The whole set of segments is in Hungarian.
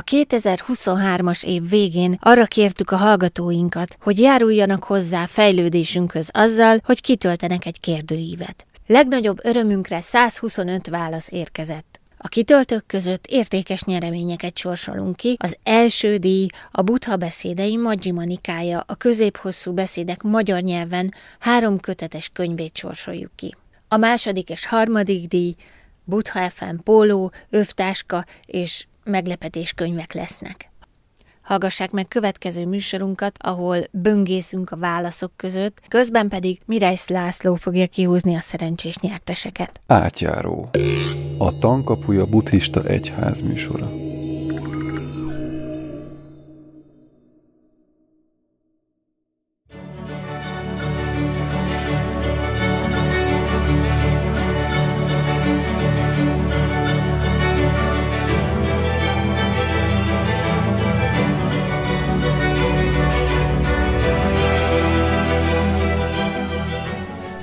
A 2023-as év végén arra kértük a hallgatóinkat, hogy járuljanak hozzá fejlődésünkhöz azzal, hogy kitöltenek egy kérdőívet. Legnagyobb örömünkre 125 válasz érkezett. A kitöltők között értékes nyereményeket sorsolunk ki. Az első díj a Buddha beszédei Majjima Nikája, a középhosszú beszédek magyar nyelven három kötetes könyvét sorsoljuk ki. A második és harmadik díj Buddha FM póló, övtáska és meglepetéskönyvek lesznek. Hallgassák meg következő műsorunkat, ahol böngészünk a válaszok között, közben pedig Mirály László fogja kihúzni a szerencsés nyerteseket. Átjáró. A tankapuja buddhista egyház műsora.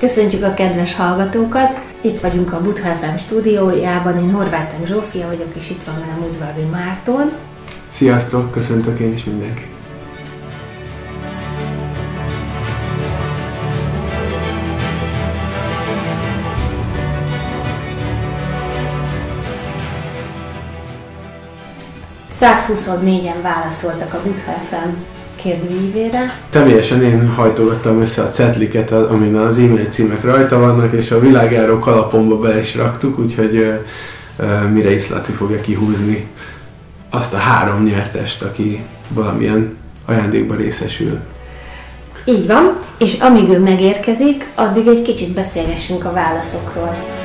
Köszöntjük a kedves hallgatókat! Itt vagyunk a Budha FM stúdiójában, én Horváth Zsófia vagyok, és itt van velem Udvardi Márton. Sziasztok, köszöntök én is mindenkit! en válaszoltak a Budha FM kérdőívére. Személyesen én hajtogattam össze a cetliket, amin az e-mail címek rajta vannak, és a világjáró kalapomba be is raktuk, úgyhogy uh, uh, mire is Laci fogja kihúzni azt a három nyertest, aki valamilyen ajándékba részesül. Így van, és amíg ő megérkezik, addig egy kicsit beszélgessünk a válaszokról.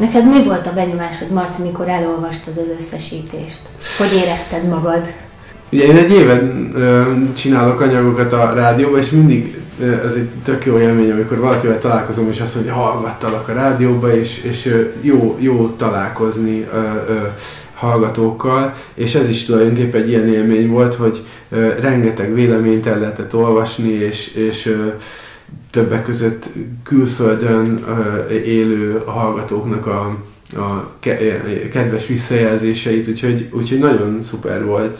Neked mi volt a benyomásod, Marci, mikor elolvastad az összesítést? Hogy érezted magad? Ugye én egy éve ö, csinálok anyagokat a rádióban, és mindig ö, ez egy tök jó élmény, amikor valakivel találkozom, és azt mondja, hallgattalak a rádióba, és, és jó, jó találkozni hallgatókkal, és ez is tulajdonképpen egy ilyen élmény volt, hogy rengeteg véleményt el lehetett olvasni, és, és többek között külföldön élő hallgatóknak a, a kedves visszajelzéseit, úgyhogy, úgyhogy nagyon szuper volt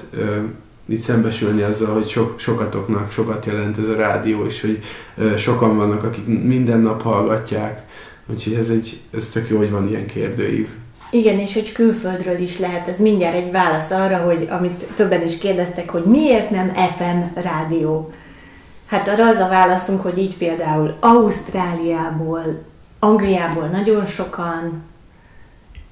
itt szembesülni azzal, hogy so, sokatoknak sokat jelent ez a rádió, és hogy sokan vannak, akik minden nap hallgatják, úgyhogy ez, egy, ez tök jó, hogy van ilyen kérdőív. Igen, és hogy külföldről is lehet, ez mindjárt egy válasz arra, hogy amit többen is kérdeztek, hogy miért nem FM rádió. Hát arra az a válaszunk, hogy így például Ausztráliából, Angliából nagyon sokan,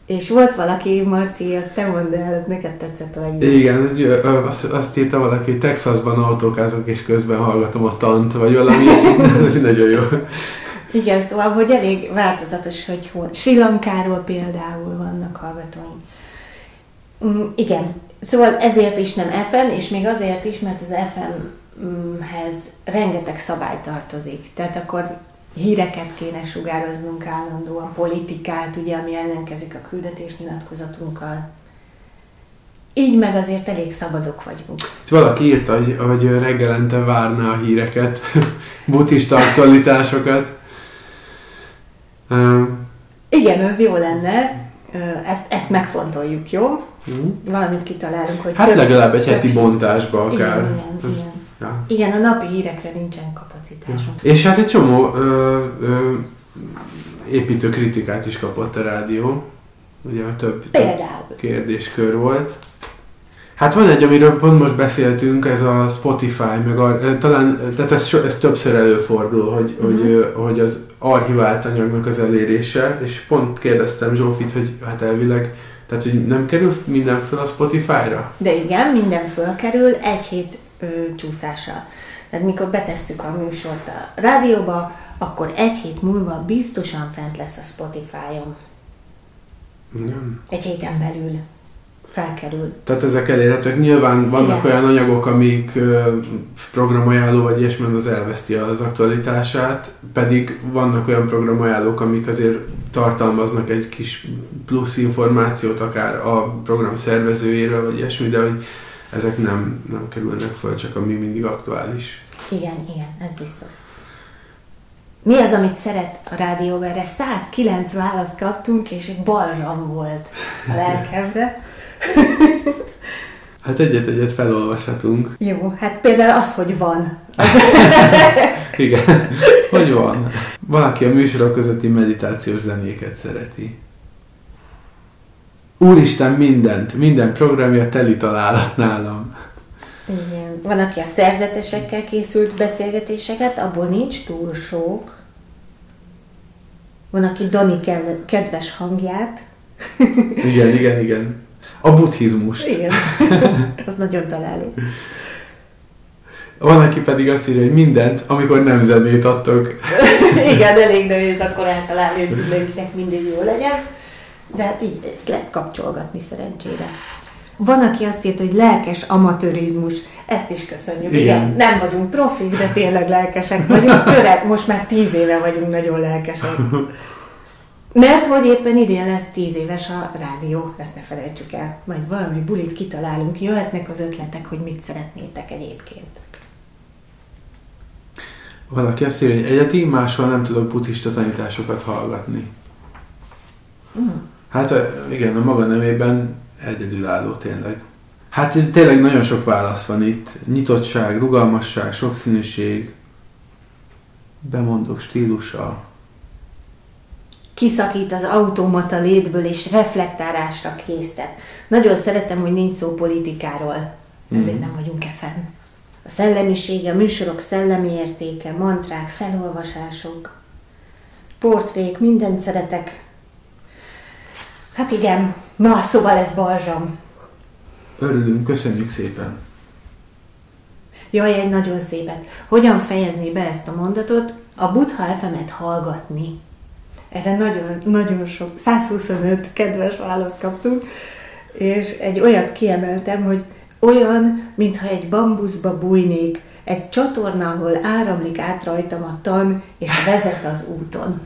és volt valaki, Marci, azt te mondd el, neked tetszett a legjobban. Igen, azt, azt írta valaki, hogy Texasban autókázok, és közben hallgatom a tant, vagy valami, nagyon jó. Igen, szóval, hogy elég változatos, hogy hol. Sri Lankáról például vannak hallgatóink. Mm, igen, szóval ezért is nem FM, és még azért is, mert az FM hez rengeteg szabály tartozik. Tehát akkor híreket kéne sugároznunk állandóan, politikát, ugye, ami ellenkezik a küldetésnyilatkozatunkkal. Így meg azért elég szabadok vagyunk. Valaki írta, hogy, hogy reggelente várná a híreket, buddhista aktualitásokat. Igen, az jó lenne. Ezt, ezt megfontoljuk, jó? Mm. Valamit kitalálunk, hogy Hát legalább egy heti bontásba akár. Igen, igen, igen. Ja. Igen, a napi hírekre nincsen kapacitásunk. Ja. És hát egy csomó ö, ö, építő kritikát is kapott a rádió. Ugye több, több kérdéskör volt. Hát van egy, amiről pont most beszéltünk, ez a Spotify, meg a, talán, tehát ez, ez többször előfordul, hogy, uh-huh. hogy, hogy az archivált anyagnak az elérése, és pont kérdeztem Zsófit, hogy hát elvileg, tehát hogy nem kerül minden föl a Spotify-ra? De igen, minden fölkerül, egy hét ö, csúszással. Tehát mikor betesszük a műsort a rádióba, akkor egy hét múlva biztosan fent lesz a Spotify-on. Nem. Egy héten belül felkerül. Tehát ezek elérhetők. Nyilván vannak Igen. olyan anyagok, amik programajánló vagy ilyesmi, az elveszti az aktualitását, pedig vannak olyan programajánlók, amik azért tartalmaznak egy kis plusz információt, akár a program szervezőjéről, vagy ilyesmi, de hogy ezek nem, nem kerülnek föl, csak ami mindig aktuális. Igen, igen, ez biztos. Mi az, amit szeret a rádió? Erre 109 választ kaptunk, és egy balzsam volt a lelkemre. Hát egyet-egyet felolvashatunk. Jó, hát például az, hogy van. Igen, hogy van? Valaki a műsorok közötti meditációs zenéket szereti. Úristen, mindent, minden programja teli találat nálam. Igen. Van, aki a szerzetesekkel készült beszélgetéseket, abból nincs túl sok. Van, aki Dani kedves hangját. Igen, igen, igen. A buddhizmus. Igen, az nagyon találó. Van, aki pedig azt írja, hogy mindent, amikor nem zenét adtok. Igen, elég nehéz akkor eltalálni, hogy mindenkinek mindig jó legyen. De hát így ezt lehet kapcsolgatni szerencsére. Van, aki azt írta, hogy lelkes amatőrizmus. Ezt is köszönjük. Igen. Igen, nem vagyunk profik, de tényleg lelkesek vagyunk. Töret, most már tíz éve vagyunk nagyon lelkesek. Mert hogy éppen idén lesz tíz éves a rádió, ezt ne felejtsük el. Majd valami bulit kitalálunk, jöhetnek az ötletek, hogy mit szeretnétek egyébként. Valaki azt írja, hogy egyeti, máshol nem tudok buddhista tanításokat hallgatni. Mm. Hát igen, a maga nemében egyedülálló tényleg. Hát tényleg nagyon sok válasz van itt. Nyitottság, rugalmasság, sokszínűség, bemondok stílusa. Kiszakít az automata létből és reflektálásra késztet. Nagyon szeretem, hogy nincs szó politikáról. Ezért mm. nem vagyunk efen. A szellemisége, a műsorok szellemi értéke, mantrák, felolvasások, portrék, mindent szeretek. Hát igen, na, szóval ez balzsam. Örülünk, köszönjük szépen. Jaj, egy nagyon szépet. Hogyan fejezni be ezt a mondatot? A Buddha fm hallgatni. Erre nagyon, nagyon sok, 125 kedves választ kaptunk, és egy olyat kiemeltem, hogy olyan, mintha egy bambuszba bújnék, egy csatorna, ahol áramlik át rajtam a tan, és vezet az úton.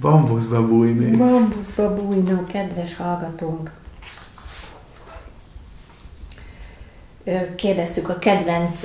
Bambuszba bújnék. Bambuszba bújna, kedves hallgatónk. Kérdeztük a kedvenc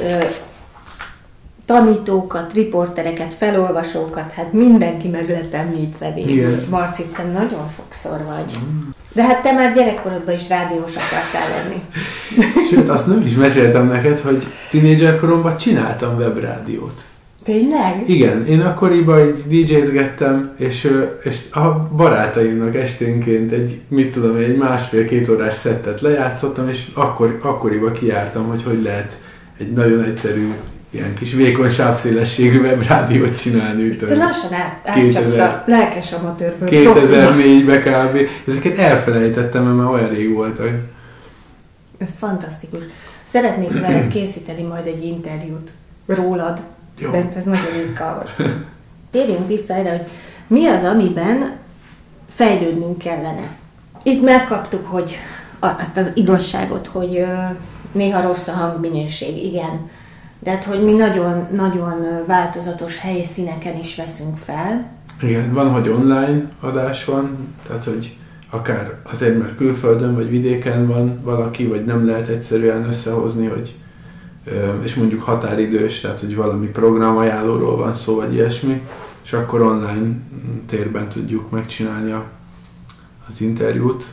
tanítókat, riportereket, felolvasókat, hát mindenki meg lett említve végül. Marci, te nagyon sokszor vagy. Mm. De hát te már gyerekkorodban is rádiós akartál lenni. Sőt, azt nem is meséltem neked, hogy tinédzser koromban csináltam webrádiót. Tényleg? Igen, én akkoriban így DJ-zgettem, és, és a barátaimnak esténként egy, mit tudom, egy másfél-két órás szettet lejátszottam, és akkor, akkoriban kiártam, hogy hogy lehet egy nagyon egyszerű ilyen kis vékony sávszélességű webrádiót csinálni. Te lassan át, átcsapsz a lelkes amatőrből. 2004-ben kb. Ezeket elfelejtettem, mert már olyan rég voltak. Ez fantasztikus. Szeretnék veled készíteni majd egy interjút rólad, Jó. mert ez nagyon izgalmas. Térjünk vissza erre, hogy mi az, amiben fejlődnünk kellene. Itt megkaptuk, hogy hát az igazságot, hogy néha rossz a hangminőség, igen de hát, hogy mi nagyon-nagyon változatos helyszíneken is veszünk fel. Igen, van, hogy online adás van, tehát, hogy akár azért, mert külföldön vagy vidéken van valaki, vagy nem lehet egyszerűen összehozni, hogy és mondjuk határidős, tehát hogy valami programajánlóról van szó, vagy ilyesmi, és akkor online térben tudjuk megcsinálni az interjút.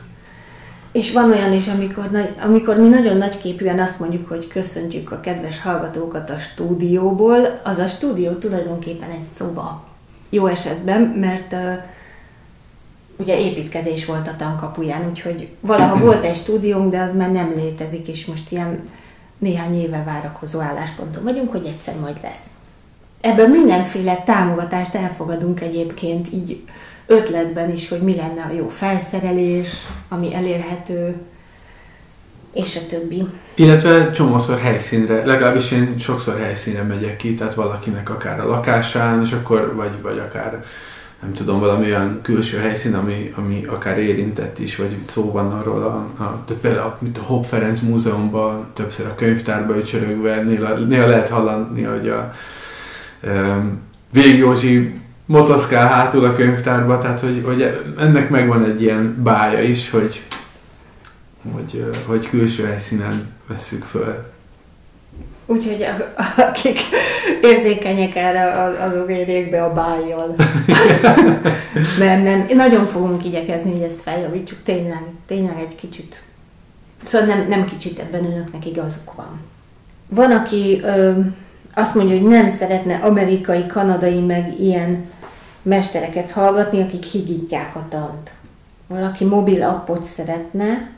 És van olyan is, amikor, nagy, amikor mi nagyon nagyképűen azt mondjuk, hogy köszöntjük a kedves hallgatókat a stúdióból, az a stúdió tulajdonképpen egy szoba. Jó esetben, mert uh, ugye építkezés volt a tankapuján, úgyhogy valaha volt egy stúdiónk, de az már nem létezik, és most ilyen néhány éve várakozó állásponton vagyunk, hogy egyszer majd lesz. Ebből mindenféle támogatást elfogadunk egyébként, így ötletben is, hogy mi lenne a jó felszerelés, ami elérhető, és a többi. Illetve csomószor helyszínre, legalábbis én sokszor helyszínre megyek ki, tehát valakinek akár a lakásán, és akkor, vagy, vagy akár nem tudom, valami olyan külső helyszín, ami, ami akár érintett is, vagy szó van arról, a, a, de például mint a Hopp Ferenc Múzeumban, többször a könyvtárba ücsörögve, néha, néha lehet hallani, hogy a um, Vég Józsi motoszkál hátul a könyvtárba, tehát hogy, hogy ennek megvan egy ilyen bája is, hogy, hogy, hogy külső helyszínen vesszük föl. Úgyhogy akik érzékenyek erre, az- azok érjék be a bájjal. nem, nem. Nagyon fogunk igyekezni, hogy ezt feljavítsuk. Tényleg, tényleg egy kicsit. Szóval nem, nem kicsit ebben önöknek igazuk van. Van, aki ö, azt mondja, hogy nem szeretne amerikai, kanadai, meg ilyen mestereket hallgatni, akik higítják a tant. Valaki mobil appot szeretne.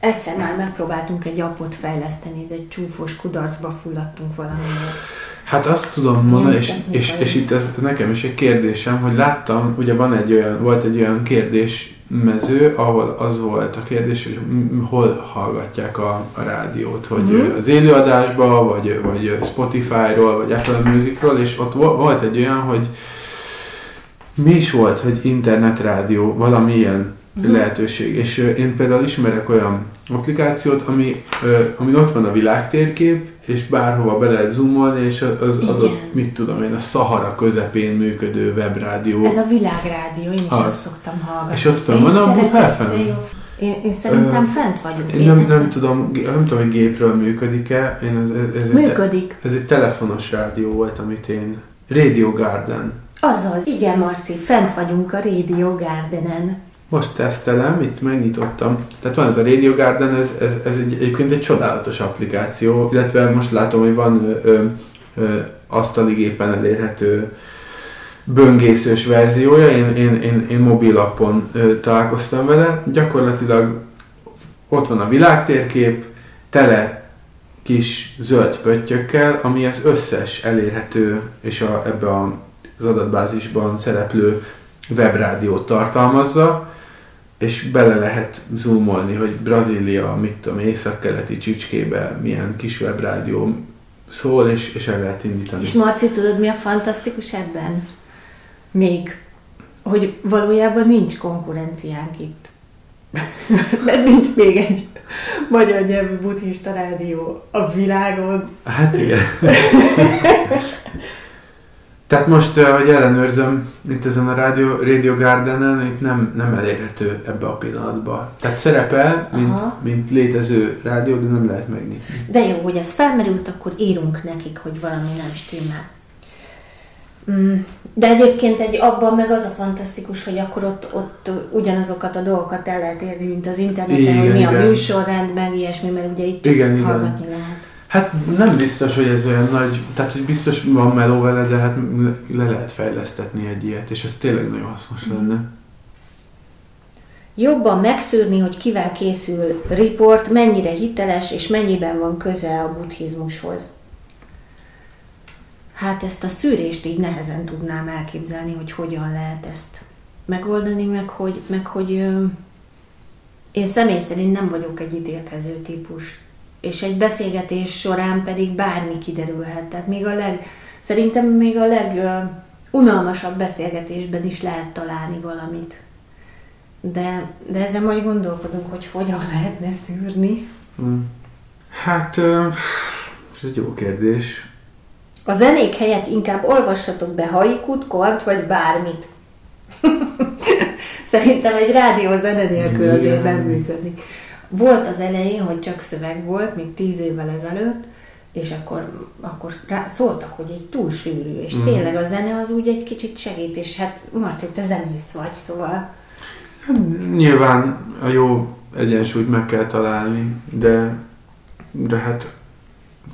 Egyszer már megpróbáltunk egy appot fejleszteni, de egy csúfos kudarcba fulladtunk valamiért. Hát azt tudom mondani, és, és, és itt ez nekem is egy kérdésem, hogy láttam, ugye van egy olyan, volt egy olyan kérdésmező, ahol az volt a kérdés, hogy hol hallgatják a, a rádiót, hogy Mhm. az élőadásba, vagy, vagy Spotify-ról, vagy Apple Musicról, és ott vo- volt egy olyan, hogy mi is volt, hogy internetrádió, valami ilyen Mhm. lehetőség. És ö, én például ismerek olyan applikációt, ami, ö, ami ott van a világtérkép, és bárhova be lehet zoomolni, és az, Igen. adott, mit tudom én, a Szahara közepén működő webrádió. Ez a világrádió, én is Az. azt szoktam hallgatni. És ott fönn van a jó. Én, én szerintem Ö, fent vagyunk. Én nem, nem, tudom, gé- nem tudom, hogy gépről működik-e. Én ez, ez, ez, egy, Működik. ez egy telefonos rádió volt, amit én... Radio Garden. Azaz. Igen, Marci, fent vagyunk a Radio Gardenen. Most tesztelem, itt megnyitottam. Tehát van ez a Radio Garden, ez, ez, ez egy, egyébként egy csodálatos applikáció, illetve most látom, hogy van ö, ö, asztali gépen elérhető böngészős verziója, én, én, én, én mobil appon ö, találkoztam vele. Gyakorlatilag ott van a világtérkép, tele kis zöld pöttyökkel, ami az összes elérhető és a, ebbe a, az adatbázisban szereplő webrádiót tartalmazza, és bele lehet zoomolni, hogy Brazília, mit tudom, északkeleti csücskébe milyen kis webrádió szól, és, és el lehet indítani. És Marci, tudod, mi a fantasztikus ebben? Még, hogy valójában nincs konkurenciánk itt. Mert nincs még egy magyar nyelvű buddhista rádió a világon. Hát igen. Tehát most, eh, hogy ellenőrzöm, itt ezen a Radio, Radio Gardenen, itt nem, nem elérhető ebbe a pillanatban. Tehát szerepel, mint, Aha. mint létező rádió, de nem lehet megnyitni. De jó, hogy ez felmerült, akkor írunk nekik, hogy valami nem stimmel. Mm, De egyébként egy abban meg az a fantasztikus, hogy akkor ott, ott ugyanazokat a dolgokat el lehet érni, mint az interneten, Igen, hogy mi a igen. műsorrend, meg ilyesmi, mert ugye itt Igen, igen. hallgatni lehet. Hát nem biztos, hogy ez olyan nagy, tehát hogy biztos van meló vele, de hát le lehet fejlesztetni egy ilyet, és ez tényleg nagyon hasznos lenne. Jobban megszűrni, hogy kivel készül riport, mennyire hiteles és mennyiben van köze a buddhizmushoz. Hát ezt a szűrést így nehezen tudnám elképzelni, hogy hogyan lehet ezt megoldani, meg hogy, meg hogy én személy szerint nem vagyok egy ítélkező típus. És egy beszélgetés során pedig bármi kiderülhet. Tehát még a leg, szerintem még a leg ö, unalmasabb beszélgetésben is lehet találni valamit. De, de ezzel majd gondolkodunk, hogy hogyan lehetne szűrni. Mm. Hát, ez egy jó kérdés. A zenék helyett inkább olvassatok be haikut, kort vagy bármit. Szerintem egy rádió zene nélkül azért nem működik. Volt az elején, hogy csak szöveg volt, még tíz évvel ezelőtt, és akkor, akkor rá, szóltak, hogy egy túl sűrű, és Mhm. tényleg a zene az úgy egy kicsit segít, és hát Marci, te zenész vagy, szóval Nyilván a jó egyensúlyt meg kell találni, de, de hát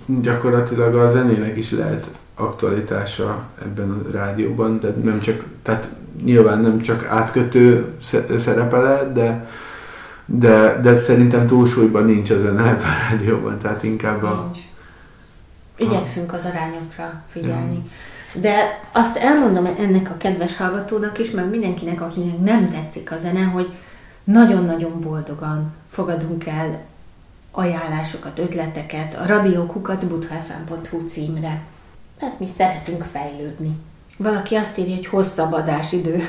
gyakorlatilag a zenének is lehet aktualitása ebben a rádióban, de nem csak, tehát nyilván nem csak átkötő sze- szerepe lehet, de, de, de szerintem túlsúlyban nincs a zene a rádióban, tehát inkább a... nincs. Igyekszünk az arányokra figyelni. De azt elmondom ennek a kedves hallgatónak is, meg mindenkinek, akinek nem tetszik a zene, hogy nagyon-nagyon boldogan fogadunk el ajánlásokat, ötleteket a radiókukacbuthfm.hu címre. Mert mi szeretünk fejlődni. Valaki azt írja, hogy hosszabb adásidő.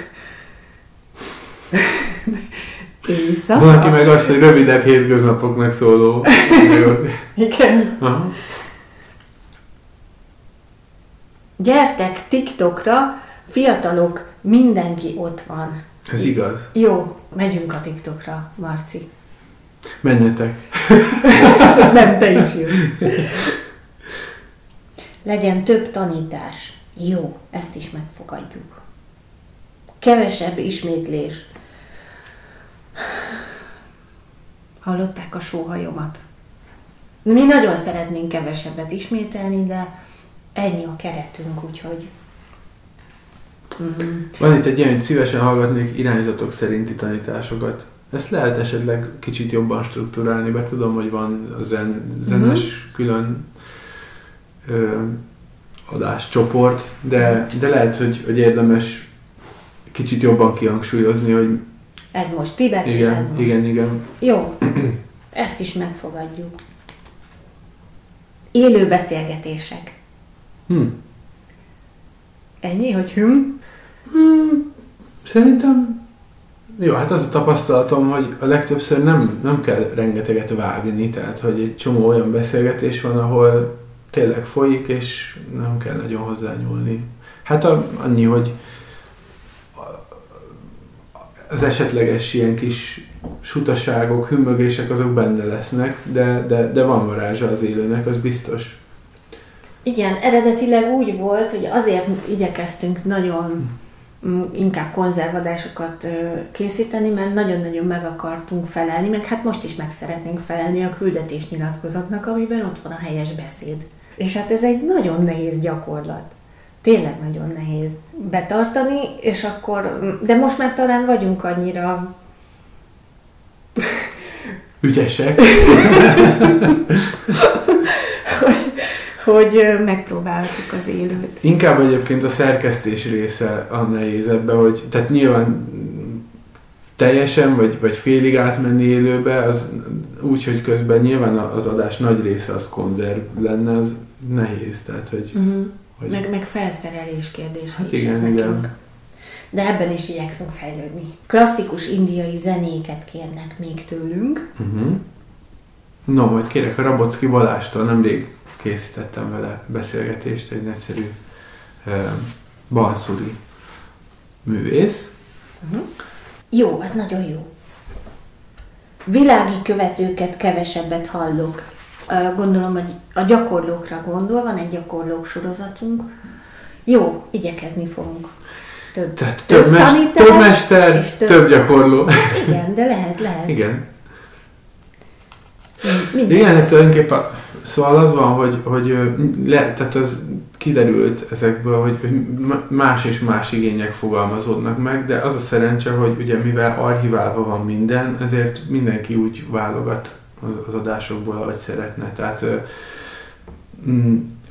Éjszaka. Valaki meg azt, hogy rövidebb hétköznapoknak szóló. Igen. Aha. Gyertek TikTokra, fiatalok, mindenki ott van. Ez igaz. Jó, megyünk a TikTokra, Marci. Menjetek. Nem, te is jössz. Legyen több tanítás. Jó, ezt is megfogadjuk. Kevesebb ismétlés. Hallották a sóhajomat? Mi nagyon szeretnénk kevesebbet ismételni, de ennyi a keretünk, úgyhogy... Mm. Van itt egy ilyen, hogy szívesen hallgatnék irányzatok szerinti tanításokat. Ezt lehet esetleg kicsit jobban struktúrálni, mert tudom, hogy van a zen, zenes mm-hmm. külön ö, adáscsoport, de, de lehet, hogy, hogy érdemes kicsit jobban kihangsúlyozni, hogy ez most tibeti, igen, ez most. Igen, igen. Jó, ezt is megfogadjuk. Élő beszélgetések. Hm. Ennyi, hogy hm? Hmm, szerintem jó, hát az a tapasztalatom, hogy a legtöbbször nem, nem kell rengeteget vágni, tehát hogy egy csomó olyan beszélgetés van, ahol tényleg folyik, és nem kell nagyon hozzányúlni. Hát a, annyi, hogy az esetleges ilyen kis sutaságok, hümmögések azok benne lesznek, de, de, de van varázsa az élőnek, az biztos. Igen, eredetileg úgy volt, hogy azért igyekeztünk nagyon inkább konzervadásokat készíteni, mert nagyon-nagyon meg akartunk felelni, meg hát most is meg szeretnénk felelni a küldetésnyilatkozatnak, amiben ott van a helyes beszéd. És hát ez egy nagyon nehéz gyakorlat. Tényleg nagyon nehéz betartani, és akkor, de most már talán vagyunk annyira ügyesek. hogy megpróbáltuk az élőt. Inkább egyébként a szerkesztés része a nehéz ebbe, hogy tehát nyilván teljesen, vagy, vagy félig átmenni élőbe, az úgy, hogy közben nyilván az adás nagy része az konzerv lenne, az nehéz, tehát hogy... Uh-huh. Hogy... Meg, meg felszerelés kérdés. Hát igen, igen. De ebben is igyekszünk fejlődni. Klasszikus indiai zenéket kérnek még tőlünk. Uh-huh. No, majd kérek a Rabocki Balástól, nemrég készítettem vele beszélgetést, egy nagyszerű uh, balszuri művész. Uh-huh. Jó, az nagyon jó. Világi követőket kevesebbet hallok. Gondolom, hogy a gyakorlókra gondol, van egy gyakorlók sorozatunk. Jó, igyekezni fogunk. Több, Tehát több, több, mes- több mester, és több, több gyakorló. Hát igen, de lehet, lehet. Igen. Minden. Igen, hát tulajdonképpen Szóval az van, hogy, hogy le, tehát az kiderült ezekből, hogy, hogy más és más igények fogalmazódnak meg, de az a szerencse, hogy ugye mivel archiválva van minden, ezért mindenki úgy válogat az, az adásokból, ahogy szeretne. Tehát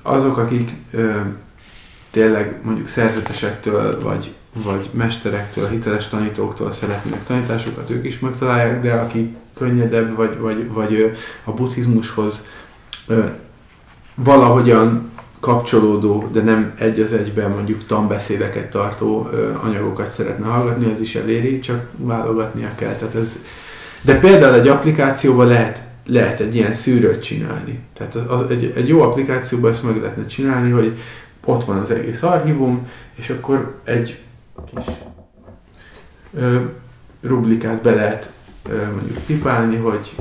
azok, akik tényleg mondjuk szerzetesektől, vagy, vagy mesterektől, hiteles tanítóktól szeretnének tanításokat, ők is megtalálják, de aki könnyedebb, vagy, vagy, vagy a buddhizmushoz valahogyan kapcsolódó, de nem egy az egyben mondjuk tanbeszédeket tartó anyagokat szeretne hallgatni, az is eléri, csak válogatnia kell. Tehát ez, de például egy applikációban lehet, lehet egy ilyen szűrőt csinálni. Tehát az, az, egy, egy jó applikációban ezt meg lehetne csinálni, hogy ott van az egész archívum, és akkor egy kis ö, rublikát be lehet ö, mondjuk pipálni, hogy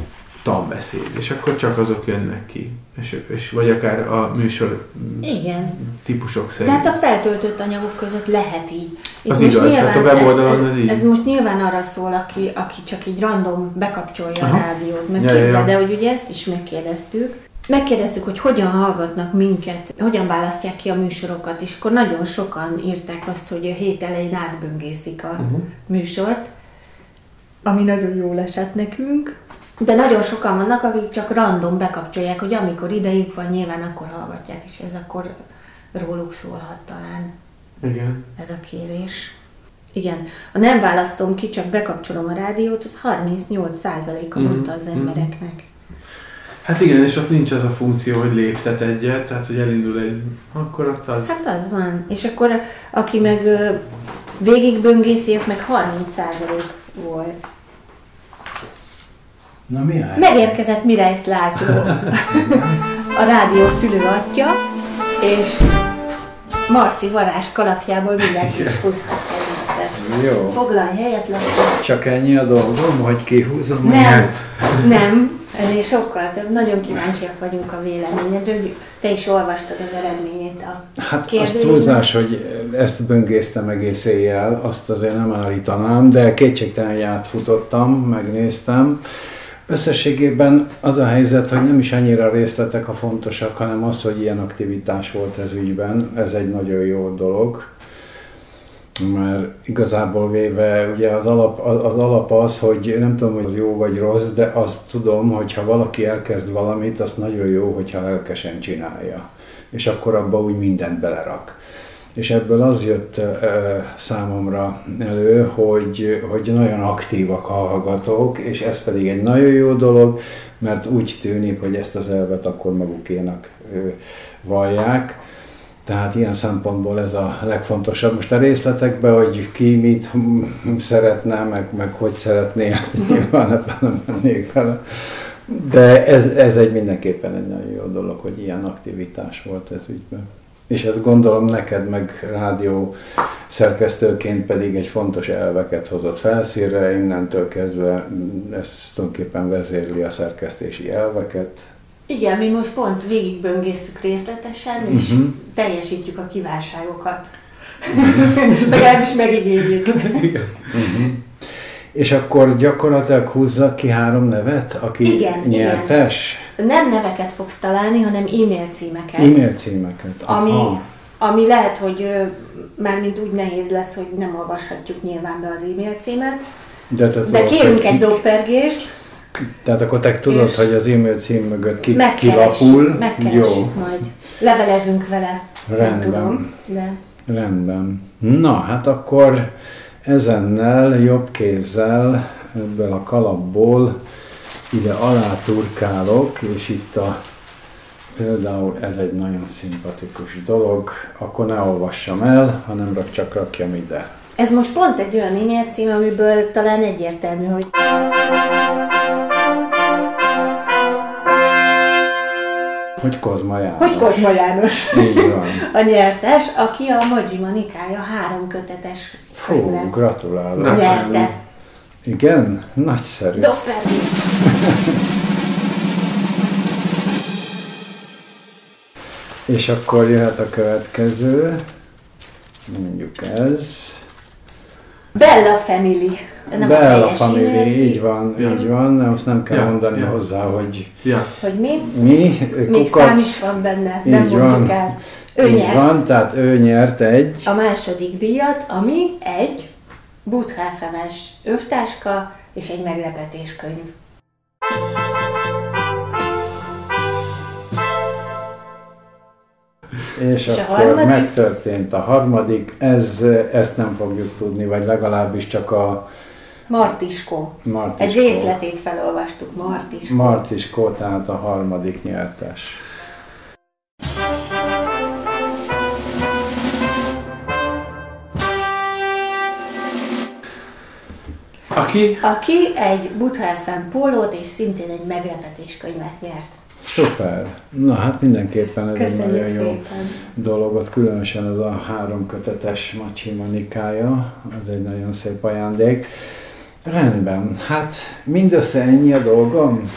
tanbeszéd, és akkor csak azok jönnek ki. És, és vagy akár a műsor Igen. típusok szerint. De hát a feltöltött anyagok között lehet így. Itt az igaz, nyilván, hát a weboldalon ez, így. Ez most nyilván arra szól, aki, aki csak így random bekapcsolja Aha. a rádiót, meg ja, képzel, ja, ja. de hogy ugye ezt is megkérdeztük. Megkérdeztük, hogy hogyan hallgatnak minket, hogyan választják ki a műsorokat, és akkor nagyon sokan írták azt, hogy a hét elején átböngészik a uh-huh. műsort, ami nagyon jól esett nekünk. De nagyon sokan vannak, akik csak random bekapcsolják, hogy amikor idejük van, nyilván akkor hallgatják, és ez akkor róluk szólhat talán. Igen. Ez a kérés. Igen. Ha nem választom ki, csak bekapcsolom a rádiót, az 38%-a mm-hmm. mondta az mhm. embereknek. Hát igen, és ott nincs az a funkció, hogy léptet egyet, tehát hogy elindul egy, akkor ott az... Hát az van. És akkor aki meg végigböngészi, meg 30% volt. Na mi áll? Megérkezett Mireis László, a rádió szülőatja, és Marci varázs kalapjából mindenki is hozhat Jó. Foglalj helyet, Laci. Csak ennyi a dolgom, hogy kihúzom Nem, nem, ennél sokkal több. Nagyon kíváncsiak vagyunk a véleményed. Te is olvastad az eredményét a Hát azt kérdőívnek. túlzás, hogy ezt böngésztem egész éjjel, azt azért nem állítanám, de kétségtelen, hogy átfutottam, megnéztem. Összességében az a helyzet, hogy nem is annyira részletek a fontosak, hanem az, hogy ilyen aktivitás volt ez ügyben. Ez egy nagyon jó dolog. Mert igazából véve ugye az alap, az alap az, hogy nem tudom, hogy az jó vagy rossz, de azt tudom, hogy ha valaki elkezd valamit, az nagyon jó, hogyha lelkesen csinálja. És akkor abba úgy mindent belerak. És ebből az jött számomra elő, hogy, hogy nagyon aktívak a hallgatók, és ez pedig egy nagyon jó dolog, mert úgy tűnik, hogy ezt az elvet akkor magukénak vallják. Tehát ilyen szempontból ez a legfontosabb. Most a részletekben, hogy ki mit szeretne, meg, meg hogy szeretné, hát nyilván ebben nem mennék bele. De ez, ez egy mindenképpen egy nagyon jó dolog, hogy ilyen aktivitás volt ez ügyben. És ezt gondolom neked meg rádió szerkesztőként pedig egy fontos elveket hozott felszínre, innentől kezdve mm, ez tulajdonképpen vezérli a szerkesztési elveket, Igen, mi most pont végigböngésztük részletesen, és Mhm. teljesítjük a kívánságokat. Legalábbis megígérjük. És akkor gyakorlatilag húzza ki három nevet, aki Igen, nyertes? Nem neveket fogsz találni, hanem e-mail címeket. E-mail címeket. Ami, Aha. ami lehet, hogy ö, mármint úgy nehéz lesz, hogy nem olvashatjuk nyilván be az e-mail címet, De, de kérünk egy doppergést, Tehát akkor te tudod, hogy az e-mail cím mögött ki, megkeres, kilapul. Jó, majd. Levelezünk vele, nem Rendben. tudom, de rendben. Na, hát akkor ezennel jobb kézzel ebből a kalapból ide alá turkálok, és itt a például ez egy nagyon szimpatikus dolog, akkor ne olvassam el, hanem csak rakjam ide. ez most pont egy olyan e-mail cím, amiből talán egyértelmű, hogy Hogy Kozma János. hogy Kozma János Így van. a nyertes, aki a Majima Nikája három kötetes Fú, gratulálok. nyerte. Igen? Nagyszerű. Doppergést. És akkor jöhet a következő. Mondjuk ez. Bella Family. Nem a Bella teljes Family, e-mail így van, Ja. így van. Nem, azt nem kell Ja, mondani ja. hozzá, hogy Ja. Hogy mi? mi, Még szám is van benne, nem Így mondjuk van. el. Ő így nyert van, tehát ő nyert egy. a második díjat, ami egy Buthafemes övtáska és egy meglepetéskönyv. És, És a akkor harmadik? megtörtént a harmadik, ez, ezt nem fogjuk tudni, vagy legalábbis csak a Martiskó. Martiskó. Egy részletét felolvastuk, Martiskó. Martiskó, tehát a harmadik nyertes. Aki? Aki egy Butha FM pólót és szintén egy meglepetéskönyvet nyert. Szuper! Na hát mindenképpen ez egy Köszönjük nagyon jó szépen. dolgot, különösen az a három kötetes Macsima Nikája, az egy nagyon szép ajándék. Rendben, hát mindössze ennyi a dolgom.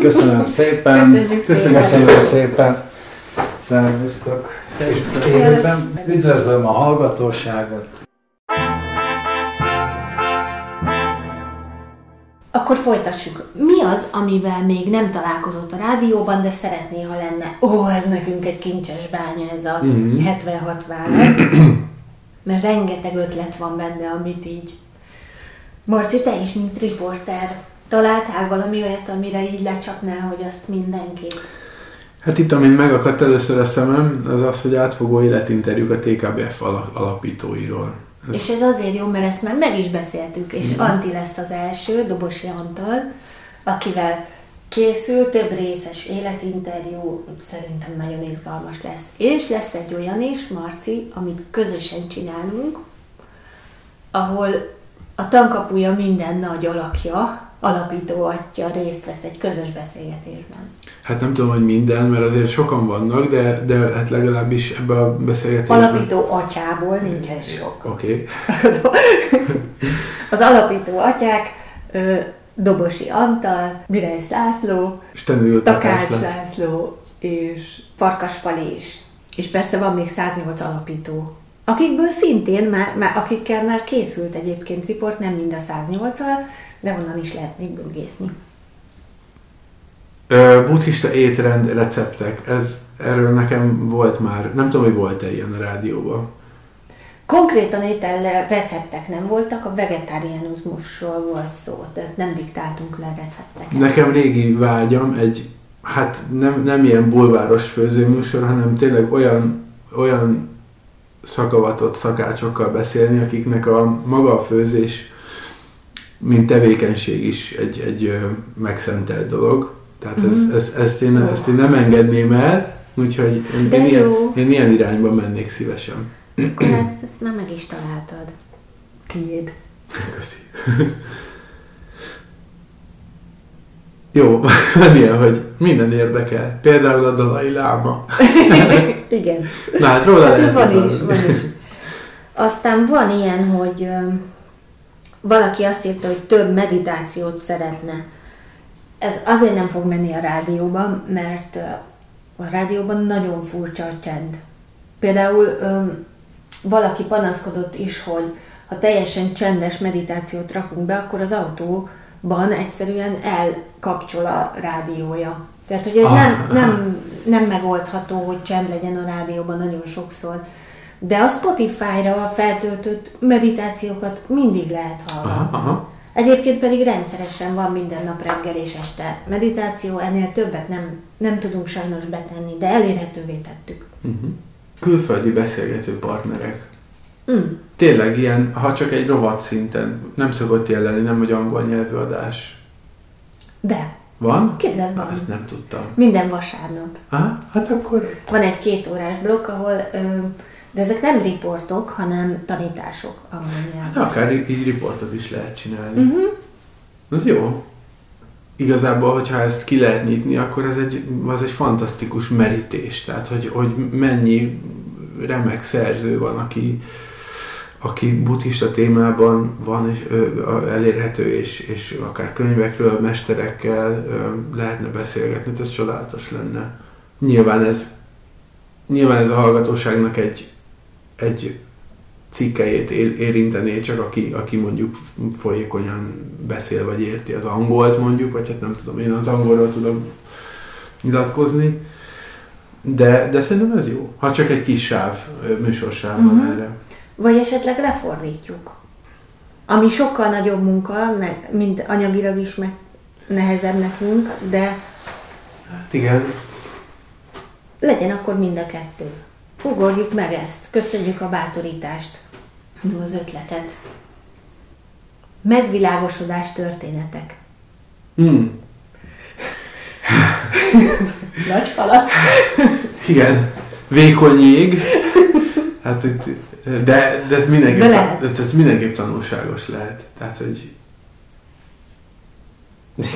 Köszönöm szépen. Köszönjük szépen. Köszönöm szépen. Szervusztok. Szép életben. Üdvözlöm a hallgatóságot. Akkor folytassuk. Mi az, amivel még nem találkozott a rádióban, de szeretné, ha lenne? Ó, ez nekünk egy kincses bánya, ez a Mhm. 76 válasz. Mert rengeteg ötlet van benne, amit így... Marci, te is, mint riporter, találtál valami olyat, amire így lecsapnál, hogy azt mindenki... Hát itt, amint megakadt először a szemem, az az, hogy átfogó életinterjúk a TKBF ala- alapítóiról. És ez azért jó, mert ezt már meg is beszéltük, és Anti lesz az első, Dobosi Antal, akivel készül több részes életinterjú, szerintem nagyon izgalmas lesz. És lesz egy olyan is, Marci, amit közösen csinálunk, ahol a tankapuja minden nagy alakja alapító atya részt vesz egy közös beszélgetésben? Hát nem tudom, hogy minden, mert azért sokan vannak, de, de hát legalábbis ebbe a beszélgetésben... Alapító atyából nincsen sok. Oké. Az alapító atyák Dobosi Antal, László, Stenül Takács László és Farkas Pali is. És persze van még 108 alapító. Akikből szintén, már, már, akikkel már készült egyébként riport, nem mind a 108-al, de onnan is lehet még böngészni. Buddhista étrend receptek. Ez, erről nekem volt már, nem tudom, hogy volt-e ilyen a rádióban. Konkrétan étel receptek nem voltak, a vegetáriánusmusról volt szó, tehát nem diktáltunk le recepteket. Nekem régi vágyam egy, hát nem, nem ilyen bulváros főzőműsor, hanem tényleg olyan, olyan szakavatott szakácsokkal beszélni, akiknek a maga a főzés, mint tevékenység is egy, egy megszentelt dolog. Tehát ez, Mhm. ez, ezt, én, ezt én nem engedném el, úgyhogy én, De én, ilyen, én ilyen irányba mennék szívesen. Akkor hát ezt már meg is találtad. Tiéd. Köszi. Jó, van ilyen, hogy minden érdekel. Például a Dalai Láma. Igen. Na hát róla Hát lehet van is, van is. Aztán van ilyen, hogy ö, valaki azt írta, hogy több meditációt szeretne. Ez azért nem fog menni a rádióban, mert a rádióban nagyon furcsa a csend. Például ö, valaki panaszkodott is, hogy ha teljesen csendes meditációt rakunk be, akkor az autóban egyszerűen elkapcsol a rádiója. Tehát, hogy ez Ah. nem, nem, nem megoldható, hogy csend legyen a rádióban nagyon sokszor. De a Spotify-ra feltöltött meditációkat mindig lehet hallgatni. Aha, aha. Egyébként pedig rendszeresen van minden nap reggel és este meditáció, ennél többet nem, nem tudunk sajnos betenni, de elérhetővé tettük. Uh-huh. Külföldi beszélgető partnerek. Mm. Tényleg ilyen, ha csak egy rovat szinten, nem szokott ilyen lenni, nem hogy angol nyelvű adás. De, Van? képzeld van. ezt nem tudtam. Minden vasárnap. Aha, hát akkor... Van egy két órás blokk, ahol, ö, de ezek nem riportok, hanem tanítások angol nyelven. akár így riportot is lehet csinálni. Uh-huh. Az jó. Igazából, hogyha ezt ki lehet nyitni, akkor ez egy, az egy fantasztikus merítés. Tehát, hogy, hogy mennyi remek szerző van, aki, aki buddhista témában van és ö, elérhető, és, és akár könyvekről, mesterekkel ö, lehetne beszélgetni, ez csodálatos lenne. Nyilván ez, nyilván ez a hallgatóságnak egy, egy cikkejét ér- érintené, csak aki, aki mondjuk folyékonyan beszél, vagy érti az angolt mondjuk, vagy hát nem tudom, én az angolról tudom nyilatkozni, de, de szerintem ez jó. Ha csak egy kis sáv, műsorsáv van Mhm. erre. Vagy esetleg lefordítjuk. Ami sokkal nagyobb munka, meg, mint anyagilag is meg nehezebb nekünk, de Hát igen. legyen akkor mind a kettő. Ugorjuk meg ezt. Köszönjük a bátorítást. Az ötletet. Megvilágosodás történetek. Hmm. Nagy falat. Igen. Vékony jég. Hát itt, de, de ez mindenképp, De lehet. ez, ez mindenképp tanulságos lehet. Tehát, hogy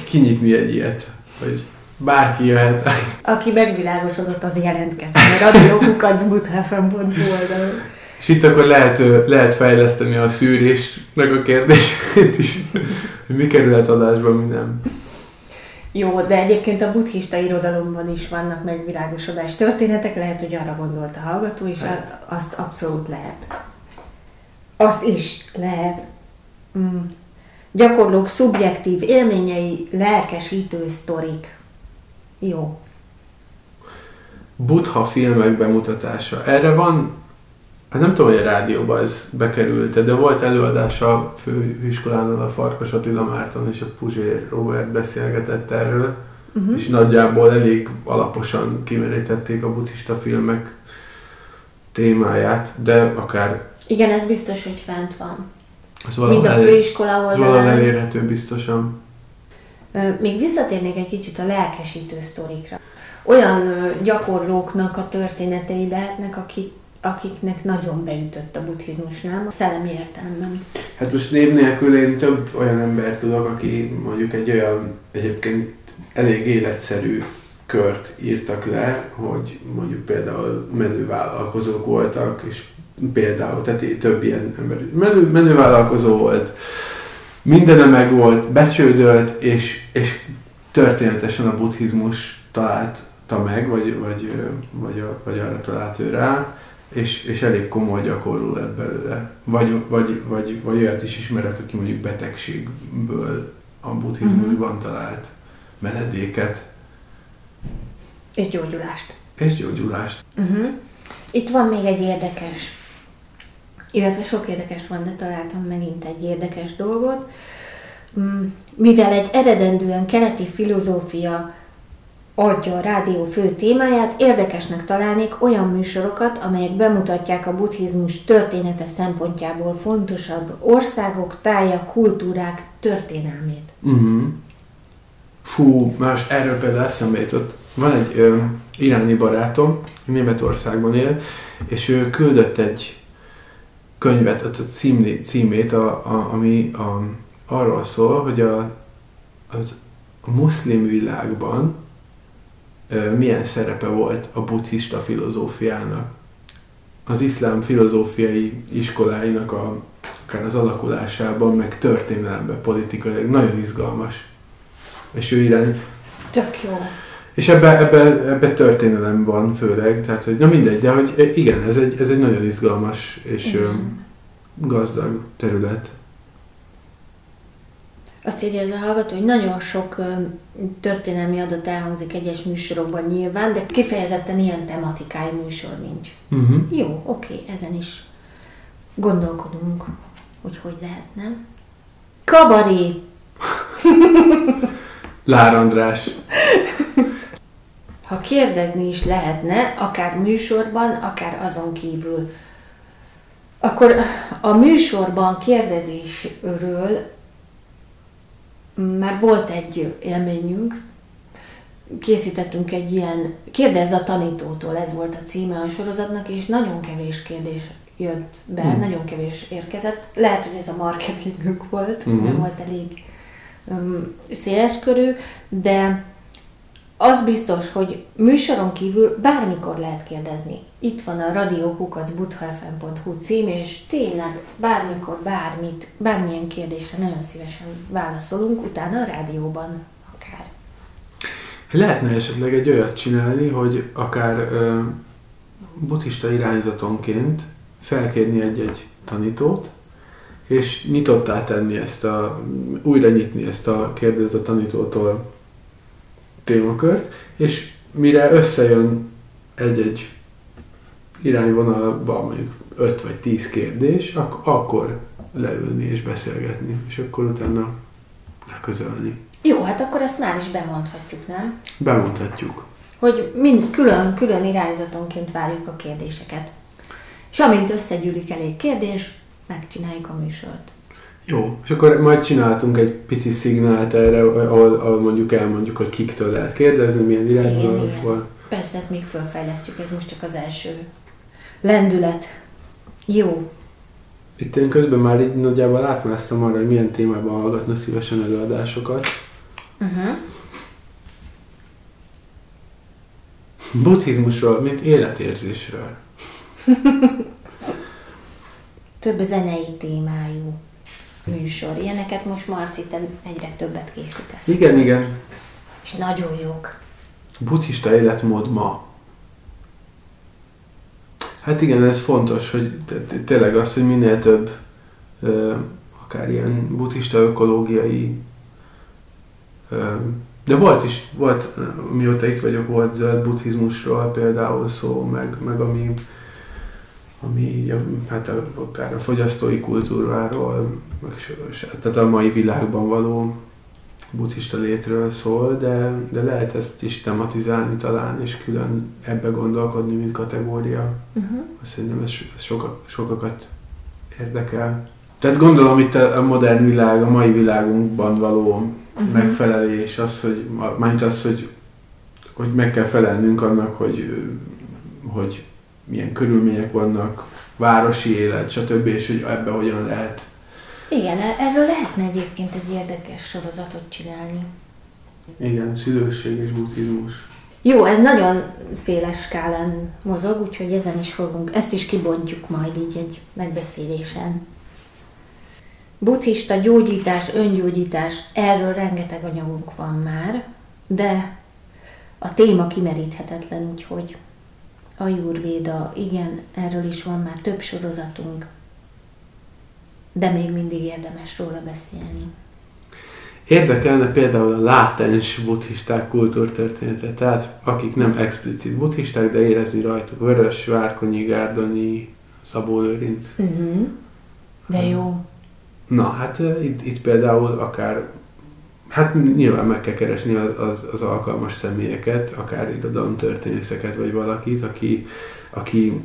kinyitni egy ilyet, hogy bárki jöhet. Aki megvilágosodott, az jelentkezzen a radiókukacbuthafen.hu oldalon. És itt akkor lehet, lehet fejleszteni a szűrésnek a kérdését is, hogy mi kerülhet adásba, mi nem. Jó, de egyébként a buddhista irodalomban is vannak megvilágosodás történetek, lehet, hogy arra gondolt a hallgató, és a- azt abszolút lehet. Azt is lehet. Mm. Gyakorlók szubjektív élményei, lelkesítő sztorik. Jó. Buddha filmek bemutatása. Erre van, hát nem tudom, hogy a rádióban ez bekerült de volt előadás a főiskolánál a Farkas Attila Márton és a Puzsér Robert beszélgetett erről, Uh-huh. és nagyjából elég alaposan kimerítették a buddhista filmek témáját, de akár Igen, ez biztos, hogy fent van. az Mind valahol, a elé- főiskola az valahol oldalán. elérhető biztosan. Még visszatérnék egy kicsit a lelkesítő sztorikra. Olyan gyakorlóknak a történetei lehetnek, akik, akiknek nagyon beütött a buddhizmus, nem? A szellemi értelemben. Hát most név nélkül én több olyan ember tudok, aki mondjuk egy olyan egyébként elég életszerű kört írtak le, hogy mondjuk például menővállalkozók voltak, és például, tehát több ilyen ember, menő, menővállalkozó volt, mindene meg volt, becsődölt, és, és történetesen a buddhizmus találta meg, vagy, vagy, vagy, vagy arra talált ő rá, és, és elég komoly gyakorló lett belőle. Vagy, vagy, vagy, vagy olyat is ismerek, aki mondjuk betegségből a buddhizmusban uh-huh. talált menedéket. És gyógyulást. És gyógyulást. Uh-huh. Itt van még egy érdekes, illetve sok érdekes van, de találtam megint egy érdekes dolgot. Mm, mivel egy eredendően keleti filozófia adja a rádió fő témáját, érdekesnek találnék olyan műsorokat, amelyek bemutatják a buddhizmus története szempontjából fontosabb országok, tája, kultúrák történelmét. Uh-huh. Fú, más erről például eszembe jutott. Van egy ö, iráni barátom, Németországban él, és ő küldött egy könyvet, a cím, címét, a, a, ami a, arról szól, hogy a, az, a muszlim világban milyen szerepe volt a buddhista filozófiának. Az iszlám filozófiai iskoláinak a, akár az alakulásában, meg történelemben, politikai, nagyon izgalmas. És ő irány. Tök jó. És ebbe, ebbe, ebbe történelem van főleg, tehát hogy na mindegy, de hogy igen, ez egy, ez egy nagyon izgalmas és igen. gazdag terület. Azt írja ez a hallgató, hogy nagyon sok történelmi adat elhangzik egyes műsorokban nyilván, de kifejezetten ilyen tematikájú műsor nincs. Uh-huh. Jó, oké, ezen is gondolkodunk, hogy hogy lehetne. Kabaré! Lár András. Ha kérdezni is lehetne, akár műsorban, akár azon kívül, akkor a műsorban kérdezésről már volt egy élményünk, készítettünk egy ilyen Kérdezz a tanítótól, ez volt a címe a sorozatnak, és nagyon kevés kérdés jött be, mm. nagyon kevés érkezett. Lehet, hogy ez a marketingünk volt, mm. nem volt elég um, széles körű, de az biztos, hogy műsoron kívül bármikor lehet kérdezni. Itt van a radiokukacbuthafm.hu cím, és tényleg bármikor, bármit, bármilyen kérdésre nagyon szívesen válaszolunk, utána a rádióban akár. Lehetne esetleg egy olyat csinálni, hogy akár ö, buddhista irányzatonként felkérni egy-egy tanítót, és nyitottá tenni ezt a, újra nyitni ezt a kérdez a tanítótól témakört, és mire összejön egy-egy irányvonalban mondjuk 5 vagy 10 kérdés, ak- akkor leülni és beszélgetni, és akkor utána leközölni. Jó, hát akkor ezt már is bemondhatjuk, nem? Bemondhatjuk. Hogy mind külön-külön irányzatonként várjuk a kérdéseket. És amint összegyűlik elég kérdés, megcsináljuk a műsort. Jó, és akkor majd csináltunk egy pici szignált erre, ahol, ahol mondjuk elmondjuk, hogy kiktől lehet kérdezni, milyen irányban van. Persze, ezt még felfejlesztjük, ez most csak az első lendület. Jó. Itt én közben már így nagyjából átmásztam arra, hogy milyen témában hallgatna szívesen előadásokat. Uh-huh. Buddhizmusról, mint életérzésről. Több zenei témájú műsor. Ilyeneket most Marci, te egyre többet készítesz. Igen, igen. És nagyon jók. Buddhista életmód ma. Hát igen, ez fontos, hogy tényleg az, hogy minél több akár ilyen buddhista ökológiai de volt is, volt, mióta itt vagyok, volt zöld buddhizmusról például szó, meg, meg ami ami így a, hát a, akár a fogyasztói kultúráról, tehát a mai világban való buddhista létről szól, de, de lehet ezt is tematizálni talán, és külön ebbe gondolkodni, mint kategória. Uh-huh. Azt szerintem ez, ez sokak, sokakat érdekel. Tehát gondolom itt a modern világ, a mai világunkban való uh-huh. megfelelés, az, hogy, majd az, hogy, hogy meg kell felelnünk annak, hogy, hogy milyen körülmények vannak, városi élet, stb. és hogy ebbe hogyan lehet. Igen, e- erről lehetne egyébként egy érdekes sorozatot csinálni. Igen, szülőség és buddhizmus. Jó, ez nagyon széles skálán mozog, úgyhogy ezen is fogunk, ezt is kibontjuk majd így egy megbeszélésen. Buddhista gyógyítás, öngyógyítás, erről rengeteg anyagunk van már, de a téma kimeríthetetlen, úgyhogy a Jurvéda, igen, erről is van már több sorozatunk, de még mindig érdemes róla beszélni. Érdekelne például a látens buddhisták kultúrtörténete, tehát akik nem explicit buddhisták, de érezni rajtuk Vörös, Várkonyi, Gárdonyi, Szabó Lőrinc. Uh-huh. De jó. Na, hát itt, itt például akár, hát nyilván meg kell keresni az, az, az alkalmas személyeket, akár irodalomtörténészeket, vagy valakit, aki, aki,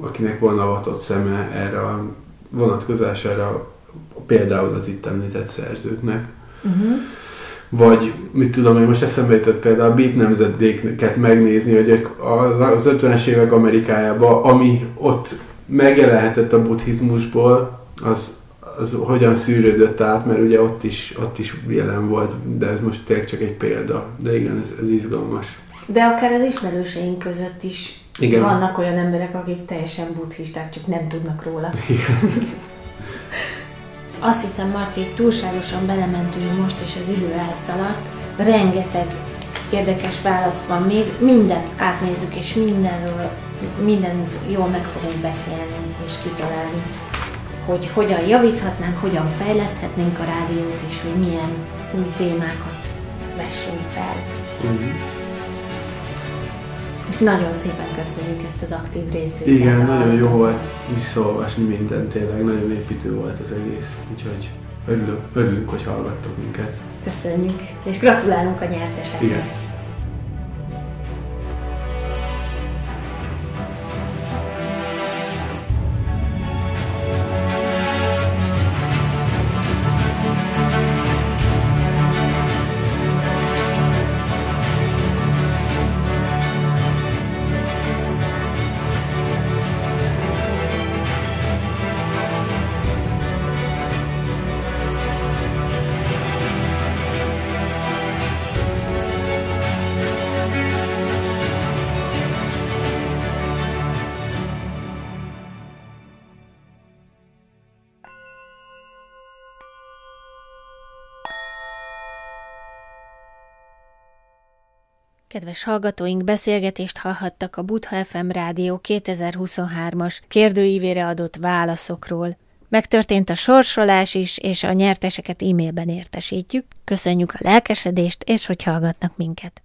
akinek van avatott szeme erre a vonatkozására, például az itt említett szerzőknek. Uh-huh. Vagy, mit tudom én, most eszembe jutott például a beat nemzedéket megnézni, hogy az 50-es évek Amerikájában, ami ott megjelenhetett a buddhizmusból, az, az hogyan szűrődött át, mert ugye ott is, ott is jelen volt, de ez most tényleg csak egy példa. De igen, ez, ez izgalmas. De akár az ismerőseink között is igen. vannak olyan emberek, akik teljesen buddhisták, csak nem tudnak róla. Igen. Azt hiszem, Marci, túlságosan belementünk most, és az idő elszaladt. Rengeteg érdekes válasz van még. Mindet átnézzük, és mindenről, mindent jól meg fogunk beszélni, és kitalálni hogy hogyan javíthatnánk, hogyan fejleszthetnénk a rádiót, és hogy milyen új témákat vessünk fel. Uh-huh. Nagyon szépen köszönjük ezt az aktív részvételt. Igen, nagyon jó volt visszaolvasni mindent, tényleg nagyon építő volt az egész, úgyhogy örülök, örülünk, hogy hallgattok minket. Köszönjük, és gratulálunk a nyerteseknek. Igen. Kedves hallgatóink, beszélgetést hallhattak a Butha FM Rádió 2023-as kérdőívére adott válaszokról. Megtörtént a sorsolás is, és a nyerteseket e-mailben értesítjük. Köszönjük a lelkesedést, és hogy hallgatnak minket.